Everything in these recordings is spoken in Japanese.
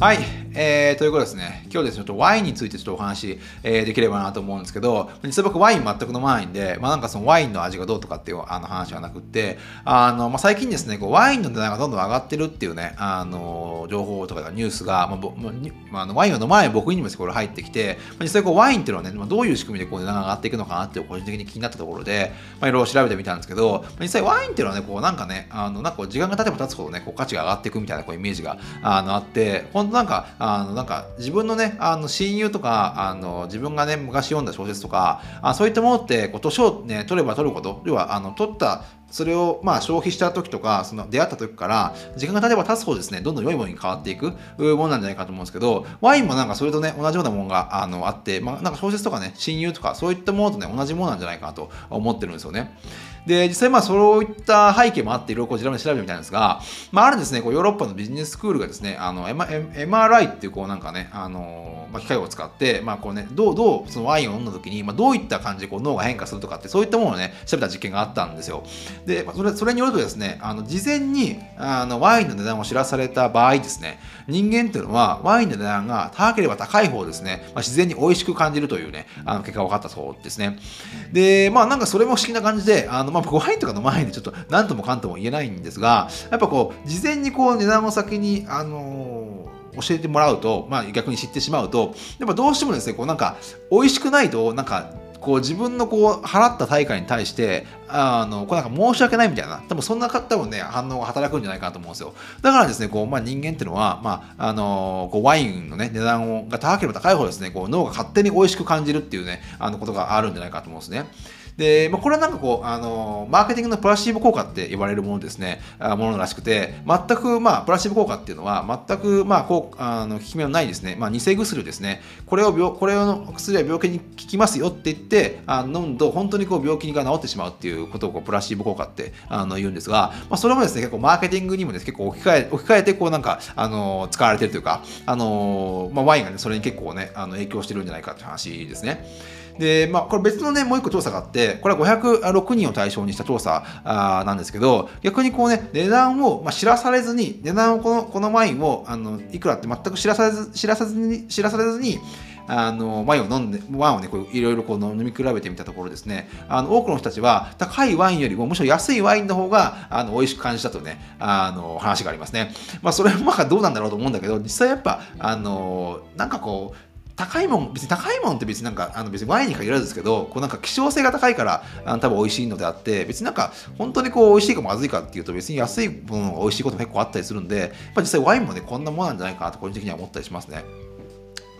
はい、えー、ということですね、今日ですね、ちょっとワインについてちょっとお話、えー、できればなと思うんですけど、実際僕ワイン全く飲まないんで、まあなんかそのワインの味がどうとかっていうあの話はなくって、あの、まあ最近ですね、こうワインの値段がどんどん上がってるっていうね、あの、情報とかニュースが、まあ、ぼまあ、ワインを飲まない僕にもこれ入ってきて、まあ、実際こうワインっていうのはね、まあ、どういう仕組みでこう値段が上がっていくのかなっていう個人的に気になったところで、まあいろいろ調べてみたんですけど、実際ワインっていうのはね、こうなんかね、あの、なんか時間が経てば経つほどね、こう価値が上がっていくみたいなこうイメージがあのあって、本当なんか、あの、なんか自分のね、あの親友とか、あの自分がね、昔読んだ小説とか、あそういったものって、こう年をね、取れば取るほど、要は、あの、取ったそれをまあ消費した時とか、その出会った時から、時間が経てば経つほどですね、どんどん良いものに変わっていくものなんじゃないかと思うんですけど、ワインもなんかそれとね、同じようなものがあのあって、まあ、なんか小説とかね、親友とか、そういったものとね、同じものなんじゃないかなと思ってるんですよね。で、実際まあそういった背景もあっていろいろ調べてみたいんですが、まああるですね、こうヨーロッパのビジネススクールがですね、あの、MRI っていうこうなんかね、あの、まあ、機械を使って、まあこうね、どう、どうそのワインを飲んだ時に、まあどういった感じでこう脳が変化するとかって、そういったものをね、調べた実験があったんですよ。で、それ、それによるとですね、あの、事前に、あの、ワインの値段を知らされた場合ですね、人間っていうのは、ワインの値段が高ければ高い方ですね、まあ、自然に美味しく感じるというね、あの、結果が分かったそうですね。で、まあなんかそれも不思議な感じで、あの、まあワインとか飲まないんでちょっと何ともかんとも言えないんですが、やっぱこう、事前にこう値段を先に、あのー、教えてもらうと、まあ逆に知ってしまうと、やっぱどうしてもですね、こうなんか、美味しくないと、なんか、こう自分のこう払った対価に対してあのこうなんか申し訳ないみたいな多分そんな方もね反応が働くんじゃないかなと思うんですよ。だからですねこう、まあ、人間っていうのは、まああのこうワインのね値段が高ければ高いほどですねこう脳が勝手に美味しく感じるっていうねあのことがあるんじゃないかと思うんですね。で、まあ、これはなんかこう、あのマーケティングのプラシーボ効果って言われるものですね、あものらしくて、全く、まあ、プラシーボ効果っていうのは、全く、まあ、こう、あの、効き目のないですね、まあ、偽薬ですね、これを病、これの薬は病気に効きますよって言って、あ飲むと、本当にこう、病気が治ってしまうっていうことを、こう、プラシーボ効果ってあの言うんですが、まあ、それもですね、結構、マーケティングにもです、ね、結構置き換え、置き換えて、こう、なんか、あの使われてるというか、あのまあ、ワインがね、それに結構ね、あの影響してるんじゃないかっていう話ですね。で、まあ、これ別のね、もう一個調査があって、これは506人を対象にした調査あなんですけど、逆にこうね、値段を、まあ、知らされずに、値段をこの、このワインを、あの、いくらって全く知らされず、知らさずに、知らされずに、あのワインを飲んで、ワインをね、こういろいろこう飲み比べてみたところですね、あの多くの人たちは高いワインよりもむしろ安いワインの方があの美味しく感じたとね、あの話がありますね。まあそれはまあどうなんだろうと思うんだけど、実際やっぱ、あのなんかこう、高いもん別に高いもんって別になんかあの別にワインに限らずですけどこうなんか希少性が高いからあの多分美味しいのであって別になんか本当にこう美味しいかまずいかっていうと別に安いものが美味しいことも結構あったりするんでまあ実際ワインもねこんなもんなんじゃないかなと個人的には思ったりしますね。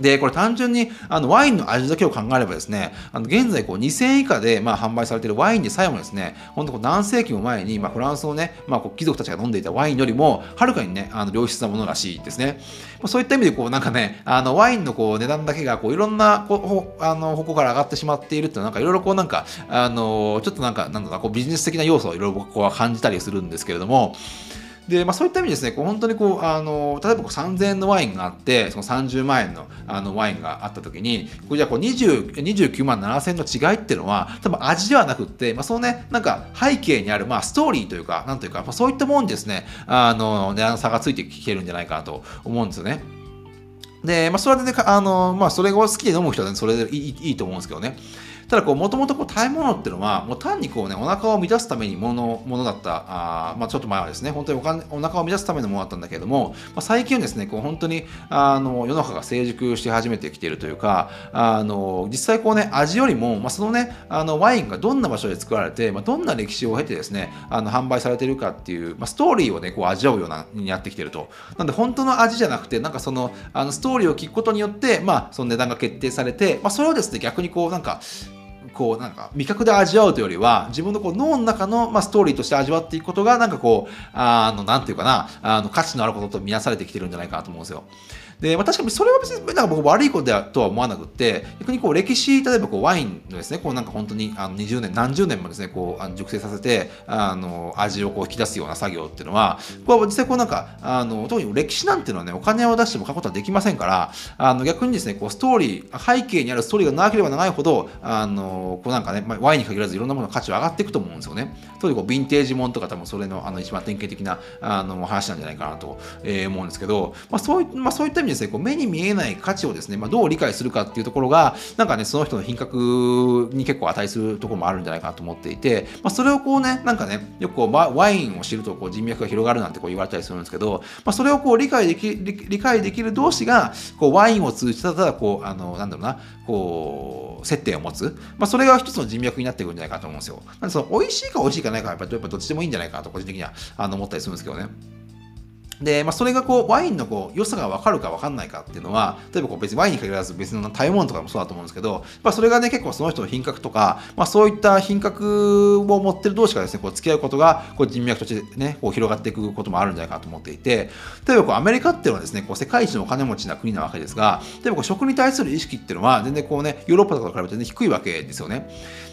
で、これ単純にあのワインの味だけを考えればですね、あの現在こう2000円以下でまあ販売されているワインでさえもですね、本当こう何世紀も前にまあフランスのね、まあ、こう貴族たちが飲んでいたワインよりもはるかにね、あの良質なものらしいですね。まあ、そういった意味でこうなんかね、あのワインのこう値段だけがこういろんなこうあの方向から上がってしまっているっていうのはなんかいろいろこうなんか、あのちょっとなんかなんだろうこうビジネス的な要素をいろいろ僕は感じたりするんですけれども、で、まあ、そういった意味ですね、こう本当にこう、あの、例えばこう3000円のワインがあって、その30万円のあのワインがあった時に、これじゃあこう20 29万7000円の違いっていうのは、多分味ではなくって、まあ、そのね、なんか背景にある、まあ、ストーリーというか、なんというか、まあ、そういったものにですね、あの、値段の差がついてきてるんじゃないかなと思うんですよね。で、まあ、それでね、あの、まあ、それを好きで飲む人は、ね、それでいいいいと思うんですけどね。ただこう、もともとこう食べ物っていうのは、もう単にこうね、お腹を満たすためにものものだった、あまあちょっと前はですね、本当にお金お腹を満たすためのものだったんだけれども、まあ、最近はですね、こう本当にあの世の中が成熟し始めてきているというか、あの実際こうね、味よりも、まあ、そのね、あのワインがどんな場所で作られて、まあ、どんな歴史を経てですね、あの販売されているかっていう、まあ、ストーリーをね、こう味わうようなになってきてると。なんで本当の味じゃなくて、なんかそのあのストーリーを聞くことによって、まあその値段が決定されて、まあそれをですね、逆にこうなんか、こうなんか味覚で味わうというよりは自分のこう脳の中の、まあ、ストーリーとして味わっていくことがなんかこうあのなんていうかなあの価値のあることと見なされてきてるんじゃないかなと思うんですよ。で、まあ、確かにそれは別になんか僕悪いことだとは思わなくて、逆にこう歴史、例えばこうワインのですね、こうなんか本当にあの20年、何十年もですね、こうあの熟成させて、あの味をこう引き出すような作業っていうのは、これは実際こうなんか、あの特に歴史なんていうのはね、お金を出しても書くことはできませんから、あの逆にですね、こうストーリー、背景にあるストーリーが長ければ長いほど、あのこうなんかね、まあ、ワインに限らずいろんなものの価値は上がっていくと思うんですよね。特にこうヴィンテージもんとか多分それのあの一番典型的なあの話なんじゃないかなと、えー、思うんですけど、まあ、そういまあ、そういった意味ですね、こう目に見えない価値をですね、まあ、どう理解するかっていうところが、なんかね、その人の品格に結構値するところもあるんじゃないかなと思っていて、まあ、それをこうね、なんかね、よくこうワインを知るとこう人脈が広がるなんてこう言われたりするんですけど、まあ、それをこう理解でき理解できる同士が、こうワインを通じてただこう、あの、なんだろうな、こう、接点を持つ、まあ、それが一つの人脈になってくるんじゃないかと思うんですよ。なんでその美味しいか美味しいかないかやっぱりどっちでもいいんじゃないかなと個人的にはあの思ったりするんですけどね。で、まあ、それがこうワインのこう良さが分かるか分かんないかっていうのは例えばこう別にワインに限らず別の食べ物とかもそうだと思うんですけど、まあ、それがね結構その人の品格とか、まあ、そういった品格を持ってる同士がですねこう付き合うことがこう人脈としてねこう広がっていくこともあるんじゃないかと思っていて例えばこうアメリカっていうのはですねこう世界一のお金持ちな国なわけですが例えばこう食に対する意識っていうのは全然こうねヨーロッパとかと比べて全然低いわけですよね。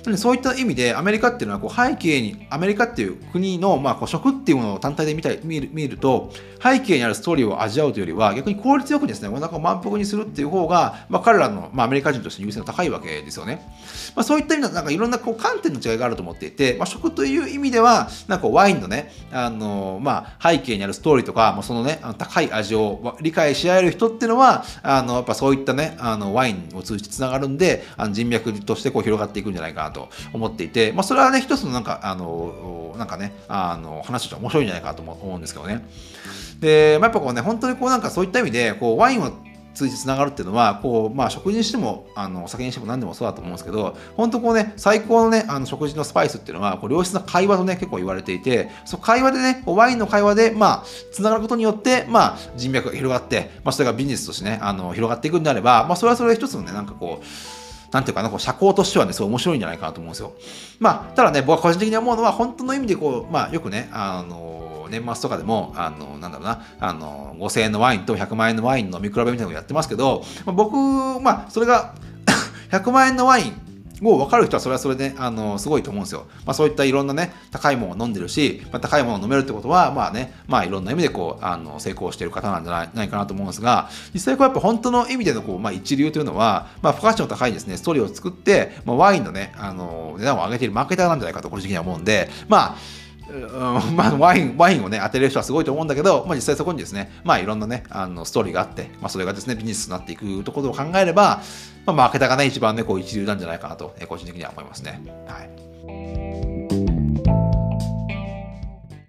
なのでそういった意味でアメリカっていうのはこう背景にアメリカっていう国のまあこう食っていうものを単体で見たり見る見ると背景にあるストーリーを味わうというよりは逆に効率よくですねお腹を満腹にするっていう方が、まあ、彼らの、まあ、アメリカ人として優先が高いわけですよね。まあ、そういった意味でなんかいろんなこう観点の違いがあると思っていて、まあ、食という意味ではなんかワインのねあの、まあ、背景にあるストーリーとか、まあ、そのね高い味を理解し合える人っていうのはあのやっぱそういったねあのワインを通じてつながるんであの人脈としてこう広がっていくんじゃないかなと思っていて、まあ、それはね一つのなんかあのなんかねあの話として面白いんじゃないかなと思うんですけどね。で、まあ、やっぱこうね本当にこうなんかそういった意味でこうワインを通じてつながるっていうのはこう、まあ、食事にしてもあのお酒にしても何でもそうだと思うんですけど本当こうね最高のねあの食事のスパイスっていうのはこう良質な会話とね結構言われていてその会話でねワインの会話でまあつながることによってまあ人脈が広がって、まあ、それがビジネスとしてねあの広がっていくんであれば、まあ、それはそれ一つのねなんかこうなんていうかな、こう社交としてはね、すごい面白いんじゃないかなと思うんですよ。まあ、ただね、僕は個人的に思うのは、本当の意味でこう、まあ、よくね、あの年末とかでも、あの、なんだろうな、あの、5000円のワインと100万円のワインの見比べみたいなのをやってますけど、まあ、僕、まあ、それが 100万円のワインを分かる人はそれはそれで、あの、すごいと思うんですよ。まあそういったいろんなね、高いものを飲んでるし、まあ、高いものを飲めるってことは、まあね、まあいろんな意味でこう、あの、成功している方なんじゃないかなと思うんですが、実際こうやっぱ本当の意味でのこう、まあ一流というのは、まあ付加価値の高いですね、ストーリーを作って、まあワインのね、あの、値段を上げているマーケターなんじゃないかと個人的には思うんで、まあ、うんまあ、ワイン、ワインをね、当てれる人はすごいと思うんだけど、まあ実際そこにですね、まあいろんなね、あの、ストーリーがあって、まあそれがですね、ビジネスになっていくところを考えれば、まあマーケタがね、一番ね、こう一流なんじゃないかなと、個人的には思いますね。はい。